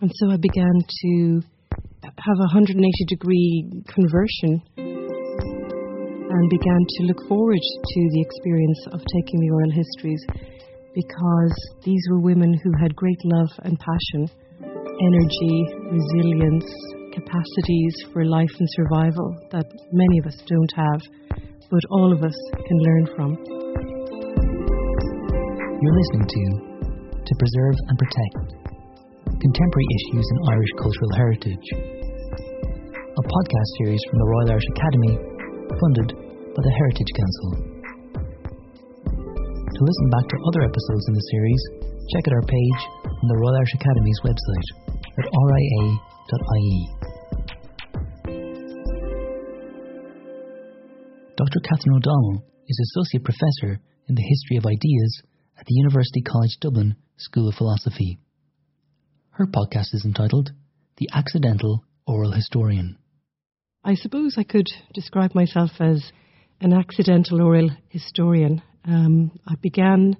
And so I began to have a 180 degree conversion and began to look forward to the experience of taking the oral histories because these were women who had great love and passion, energy, resilience, capacities for life and survival that many of us don't have, but all of us can learn from. You're listening to To Preserve and Protect Contemporary Issues in Irish Cultural Heritage, a podcast series from the Royal Irish Academy, funded by the Heritage Council. To listen back to other episodes in the series, check out our page on the Royal Irish Academy's website at ria.ie. Dr. Katherine O'Donnell is Associate Professor in the History of Ideas at the University College Dublin School of Philosophy. Her podcast is entitled The Accidental Oral Historian. I suppose I could describe myself as an accidental oral historian. Um, I began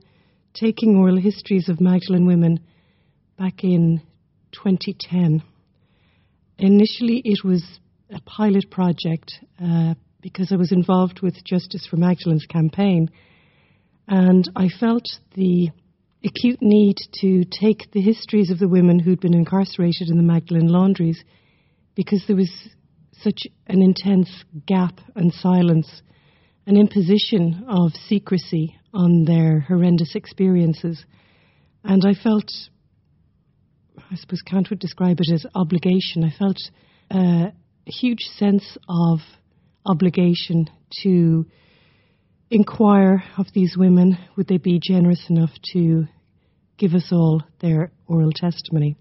taking oral histories of Magdalene women back in 2010. Initially, it was a pilot project uh, because I was involved with Justice for Magdalene's campaign, and I felt the acute need to take the histories of the women who'd been incarcerated in the Magdalen laundries because there was such an intense gap and silence an imposition of secrecy on their horrendous experiences. And I felt, I suppose Kant would describe it as obligation. I felt uh, a huge sense of obligation to inquire of these women would they be generous enough to give us all their oral testimony.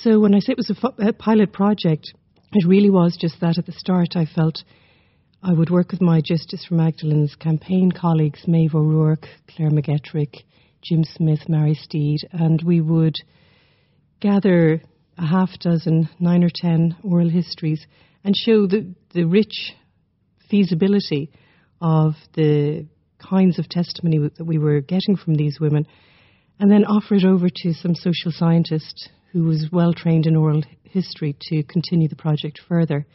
So when I say it was a, pilot project, it really was just that at the start I felt I would work with my Justice for Magdalene's campaign colleagues, Maeve O'Rourke, Claire McGettrick, Jim Smith, Mari Steed, and we would gather a half dozen, nine or ten oral histories and show the, the rich feasibility of the kinds of testimony that we were getting from these women, and then offer it over to some social scientist who was well trained in oral history to continue the project further.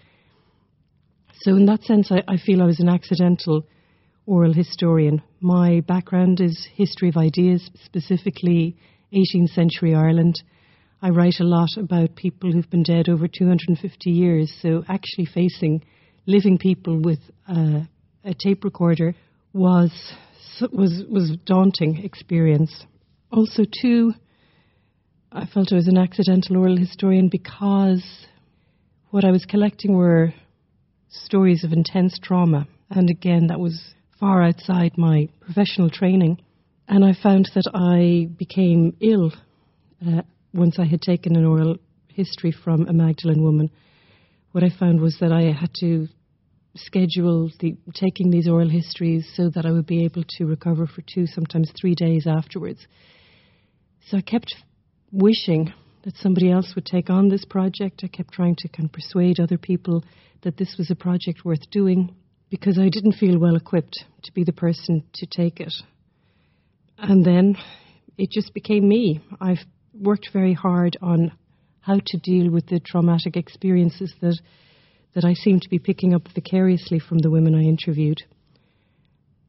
So, in that sense, I, I feel I was an accidental oral historian. My background is history of ideas, specifically 18th century Ireland. I write a lot about people who've been dead over 250 years, so actually facing living people with a, a tape recorder was was was daunting experience. Also, too, I felt I was an accidental oral historian because what I was collecting were stories of intense trauma. And again, that was far outside my professional training. And I found that I became ill uh, once I had taken an oral history from a Magdalene woman. What I found was that I had to schedule the, taking these oral histories so that I would be able to recover for two, sometimes three days afterwards. So I kept wishing that somebody else would take on this project. I kept trying to kind of persuade other people that this was a project worth doing because I didn't feel well equipped to be the person to take it. And then it just became me. I've worked very hard on how to deal with the traumatic experiences that that I seemed to be picking up vicariously from the women I interviewed.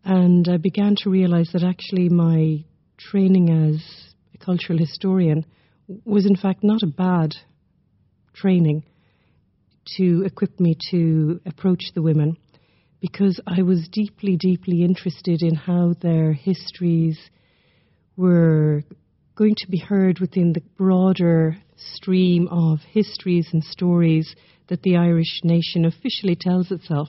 And I began to realize that actually my training as a cultural historian was in fact not a bad training to equip me to approach the women because I was deeply, deeply interested in how their histories were going to be heard within the broader stream of histories and stories that the Irish nation officially tells itself.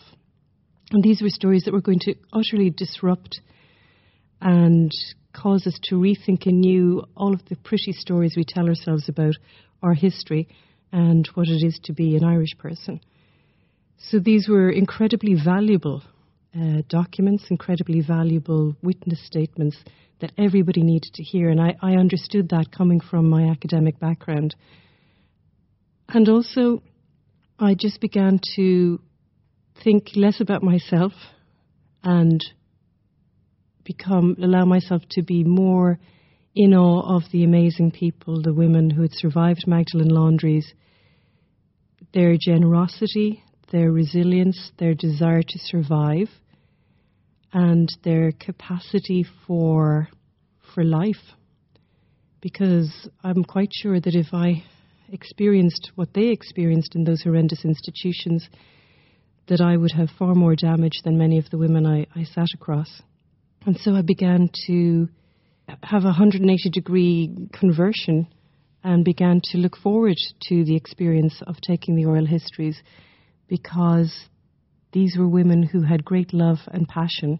And these were stories that were going to utterly disrupt and cause us to rethink anew all of the pretty stories we tell ourselves about our history and what it is to be an Irish person. So these were incredibly valuable uh, documents, incredibly valuable witness statements that everybody needed to hear. And I, I understood that coming from my academic background. And also, I just began to think less about myself and become allow myself to be more in awe of the amazing people, the women who had survived Magdalen Laundries, their generosity, their resilience, their desire to survive, and their capacity for for life. Because I'm quite sure that if I experienced what they experienced in those horrendous institutions, that I would have far more damage than many of the women I, I sat across. And so I began to have a 180 degree conversion and began to look forward to the experience of taking the oral histories because these were women who had great love and passion,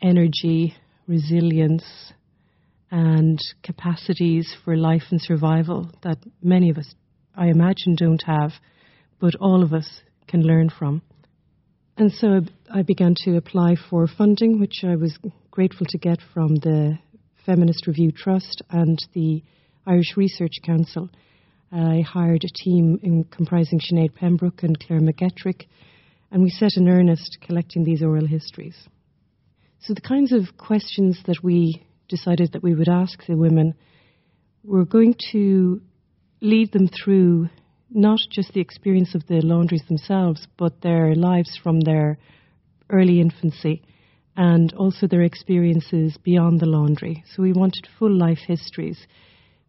energy, resilience, and capacities for life and survival that many of us, I imagine, don't have, but all of us can learn from. And so I began to apply for funding, which I was grateful to get from the Feminist Review Trust and the Irish Research Council. I hired a team in, comprising Sinead Pembroke and Claire McGettrick, and we set in earnest collecting these oral histories. So the kinds of questions that we decided that we would ask the women We were going to lead them through not just the experience of the laundries themselves, but their lives from their early infancy and also their experiences beyond the laundry. So we wanted full life histories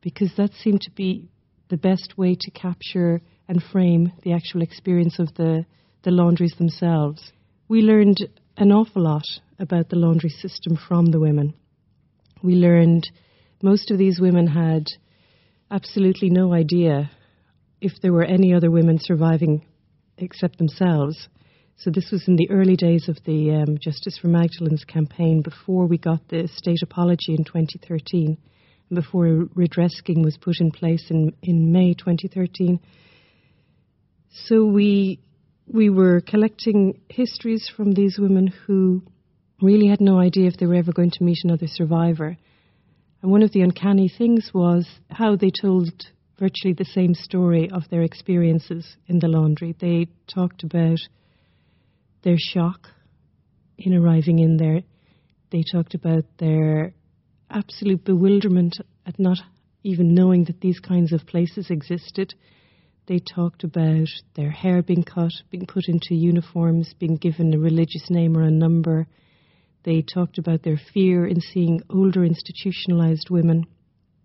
because that seemed to be the best way to capture and frame the actual experience of the, the laundries themselves. We learned an awful lot about the laundry system from the women. We learned most of these women had absolutely no idea if there were any other women surviving except themselves. So this was in the early days of the um, Justice for Magdalene's campaign before we got the state apology in 2013 and before redress scheme was put in place in, in May 2013. So we we were collecting histories from these women who really had no idea if they were ever going to meet another survivor. And one of the uncanny things was how they told virtually the same story of their experiences in the laundry. They talked about their shock in arriving in there. They talked about their absolute bewilderment at not even knowing that these kinds of places existed. They talked about their hair being cut, being put into uniforms, being given a religious name or a number. They talked about their fear in seeing older institutionalized women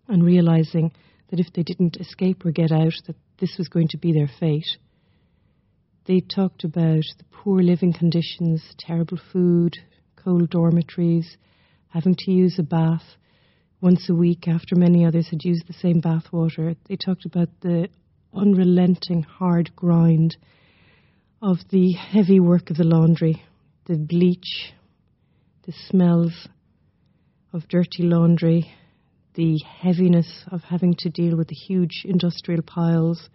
and realizing that if they didn't escape or get out, that this was going to be their fate. They talked about the poor living conditions, terrible food, cold dormitories, having to use a bath once a week after many others had used the same bath water. They talked about the unrelenting hard grind of the heavy work of the laundry, the bleach, the smells of dirty laundry, the heaviness of having to deal with the huge industrial piles.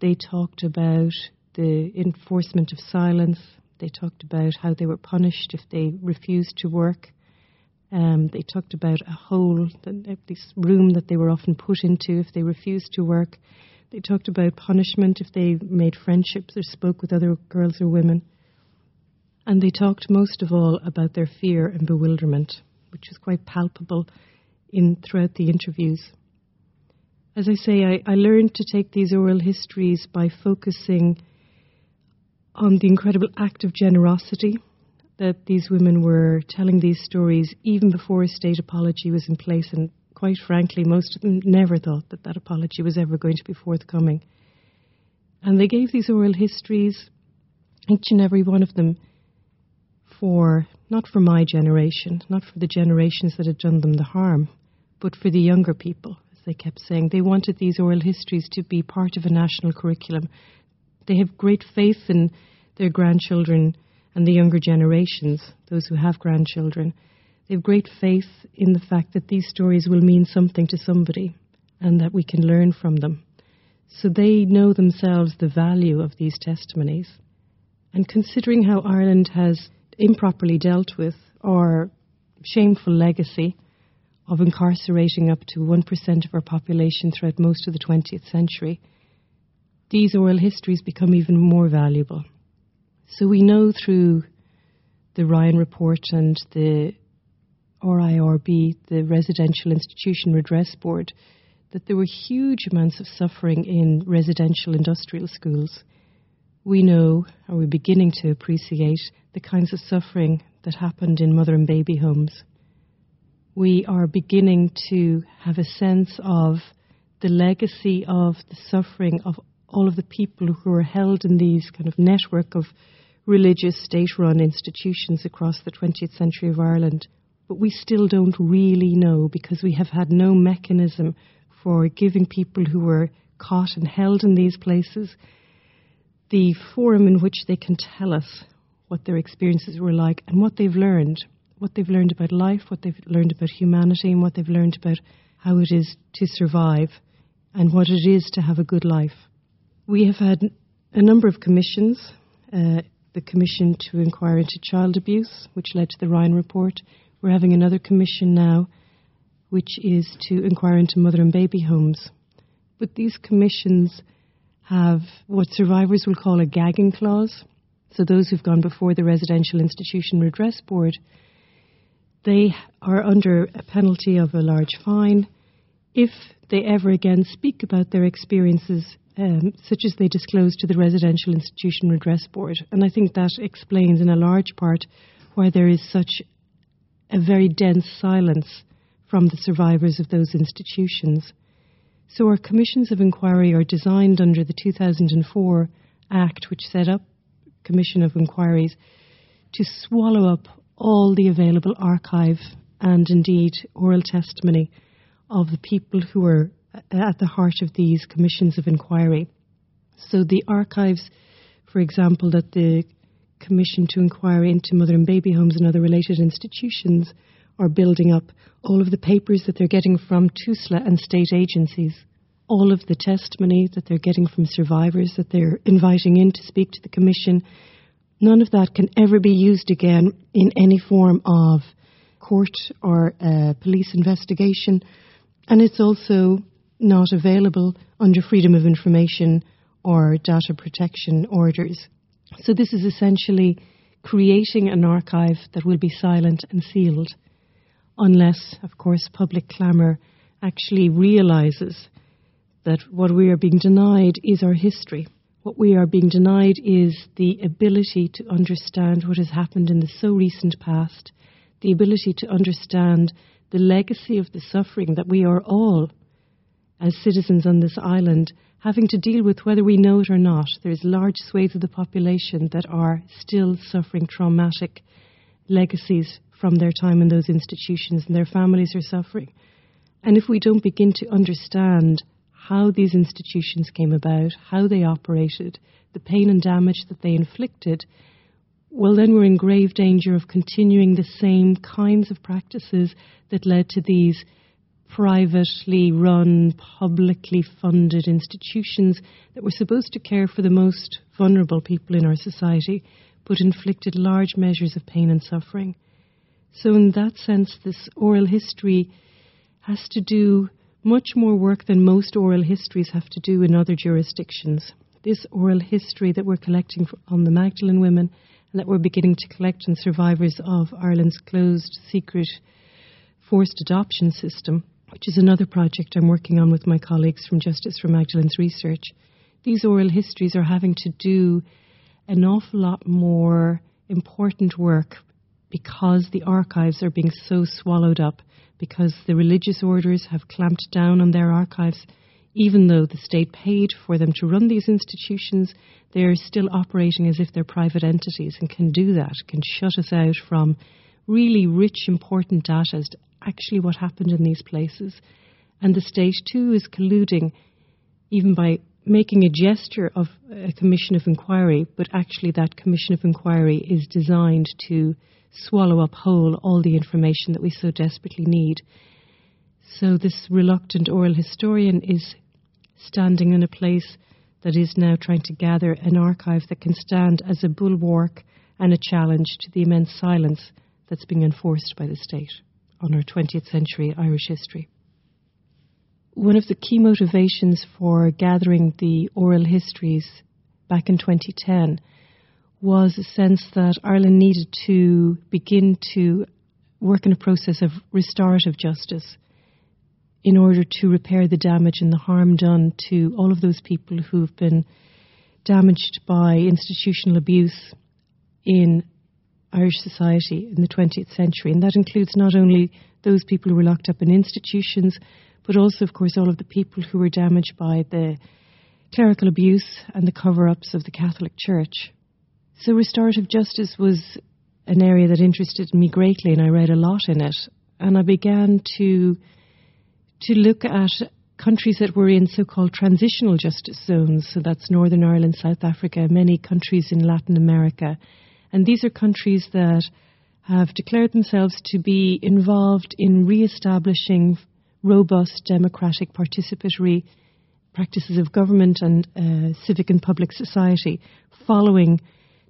They talked about the enforcement of silence. They talked about how they were punished if they refused to work. Um, they talked about a hole, this room that they were often put into if they refused to work. They talked about punishment if they made friendships or spoke with other girls or women. And they talked most of all about their fear and bewilderment, which was quite palpable in throughout the interviews. As I say, I, I learned to take these oral histories by focusing on the incredible act of generosity that these women were telling these stories even before a state apology was in place. And quite frankly, most of them never thought that that apology was ever going to be forthcoming. And they gave these oral histories, each and every one of them, for not for my generation, not for the generations that had done them the harm, but for the younger people, as they kept saying. They wanted these oral histories to be part of a national curriculum. They have great faith in their grandchildren and the younger generations, those who have grandchildren. They have great faith in the fact that these stories will mean something to somebody and that we can learn from them. So they know themselves the value of these testimonies. And considering how Ireland has improperly dealt with or shameful legacy of incarcerating up to 1% of our population throughout most of the 20th century, these oral histories become even more valuable. So we know through the Ryan report and the RIRB, the Residential Institution Redress Board, that there were huge amounts of suffering in residential industrial schools. We know, or we're beginning to appreciate, the kinds of suffering that happened in mother and baby homes. We are beginning to have a sense of the legacy of the suffering of all of the people who are held in these kind of network of religious state run institutions across the 20th century of Ireland. But we still don't really know because we have had no mechanism for giving people who were caught and held in these places the forum in which they can tell us what their experiences were like and what they've learned. What they've learned about life, what they've learned about humanity, and what they've learned about how it is to survive and what it is to have a good life. We have had a number of commissions. Uh, the commission to inquire into child abuse, which led to the Ryan report. We're having another commission now, which is to inquire into mother and baby homes. But these commissions have what survivors will call a gagging clause. So those who've gone before the Residential Institution Redress Board, they are under a penalty of a large fine if they ever again speak about their experiences um, such as they disclose to the Residential Institution Redress Board. And I think that explains in a large part why there is such a very dense silence from the survivors of those institutions. So our commissions of inquiry are designed under the 2004 Act, which set up Commission of Inquiries, to swallow up all the available archive and indeed oral testimony of the people who are at the heart of these commissions of inquiry. So the archives, for example, that the Commission to inquire into mother and baby homes and other related institutions are building up all of the papers that they're getting from TUSLA and state agencies, all of the testimony that they're getting from survivors that they're inviting in to speak to the Commission. None of that can ever be used again in any form of court or uh, police investigation. And it's also not available under Freedom of Information or data protection orders. So this is essentially creating an archive that will be silent and sealed, unless, of course, public clamour actually realises that what we are being denied is our history. What we are being denied is the ability to understand what has happened in the so recent past, the ability to understand the legacy of the suffering that we are all as citizens on this island having to deal with whether we know it or not. There's large swathes of the population that are still suffering traumatic legacies from their time in those institutions, and their families are suffering. And if we don't begin to understand how these institutions came about, how they operated, the pain and damage that they inflicted, well, then we're in grave danger of continuing the same kinds of practices that led to these privately run, publicly funded institutions that were supposed to care for the most vulnerable people in our society, but inflicted large measures of pain and suffering. So, in that sense, this oral history has to do much more work than most oral histories have to do in other jurisdictions. This oral history that we're collecting on the Magdalene women and that we're beginning to collect on survivors of Ireland's closed, secret, forced adoption system which is another project I'm working on with my colleagues from Justice for Magdalene's research. These oral histories are having to do an awful lot more important work because the archives are being so swallowed up, because the religious orders have clamped down on their archives. Even though the state paid for them to run these institutions, they are still operating as if they're private entities and can do that, can shut us out from really rich, important data as to actually what happened in these places. And the state, too, is colluding, even by making a gesture of a commission of inquiry, but actually that commission of inquiry is designed to swallow up whole all the information that we so desperately need. So this reluctant oral historian is standing in a place that is now trying to gather an archive that can stand as a bulwark and a challenge to the immense silence that's being enforced by the state on our 20th century Irish history. One of the key motivations for gathering the oral histories back in 2010 was a sense that Ireland needed to begin to work in a process of restorative justice in order to repair the damage and the harm done to all of those people who've been damaged by institutional abuse in Irish society in the 20th century. And that includes not only those people who were locked up in institutions, but also, of course, all of the people who were damaged by the clerical abuse and the cover ups of the Catholic Church. So, restorative justice was an area that interested me greatly, and I read a lot in it. And I began to to look at countries that were in so-called transitional justice zones. So that's Northern Ireland, South Africa, many countries in Latin America, and these are countries that have declared themselves to be involved in re-establishing robust democratic participatory practices of government and uh, civic and public society following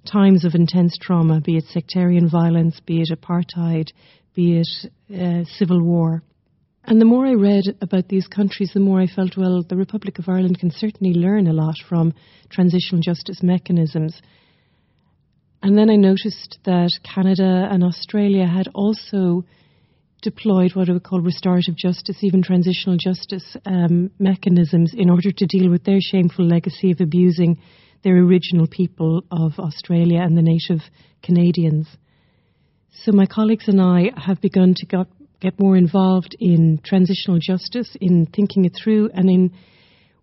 times of intense trauma, be it sectarian violence, be it apartheid, be it uh, civil war. And the more I read about these countries, the more I felt, well, the Republic of Ireland can certainly learn a lot from transitional justice mechanisms. And then I noticed that Canada and Australia had also deployed what I would call restorative justice, even transitional justice um, mechanisms in order to deal with their shameful legacy of abusing their original people of Australia and the native Canadians. So my colleagues and I have begun to get, get more involved in transitional justice, in thinking it through, and in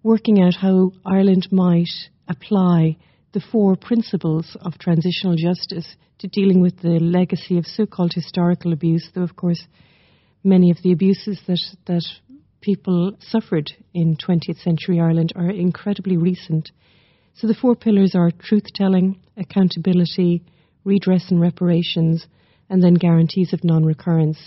working out how Ireland might apply the four principles of transitional justice to dealing with the legacy of so-called historical abuse, though of course many of the abuses that, that people suffered in 20th century Ireland are incredibly recent. So the four pillars are truth telling, accountability, redress and reparations, and then guarantees of non recurrence.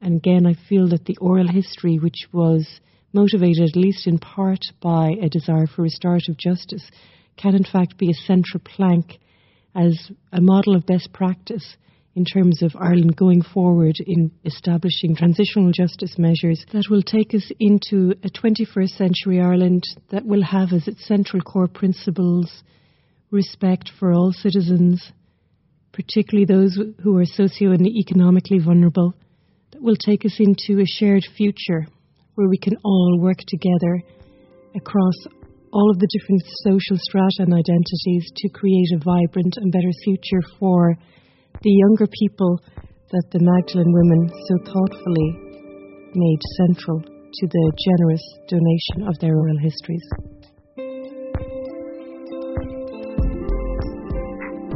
And again, I feel that the oral history, which was motivated at least in part by a desire for restorative justice, can in fact be a central plank as a model of best practice in terms of Ireland going forward in establishing transitional justice measures that will take us into a 21st century Ireland that will have as its central core principles respect for all citizens, particularly those who are socio and economically vulnerable, that will take us into a shared future where we can all work together across all of the different social strata and identities to create a vibrant and better future for the younger people that the Magdalene women so thoughtfully made central to the generous donation of their oral histories.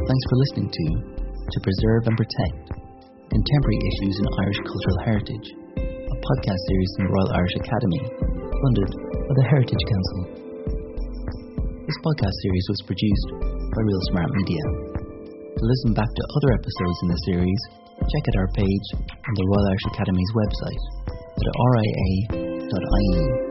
Thanks for listening to To Preserve and Protect Contemporary Issues in Irish Cultural Heritage, a podcast series from the Royal Irish Academy, funded by the Heritage Council. This podcast series was produced by Real Smart Media. To listen back to other episodes in the series, check out our page on the Royal Irish Academy's website at ria.ie.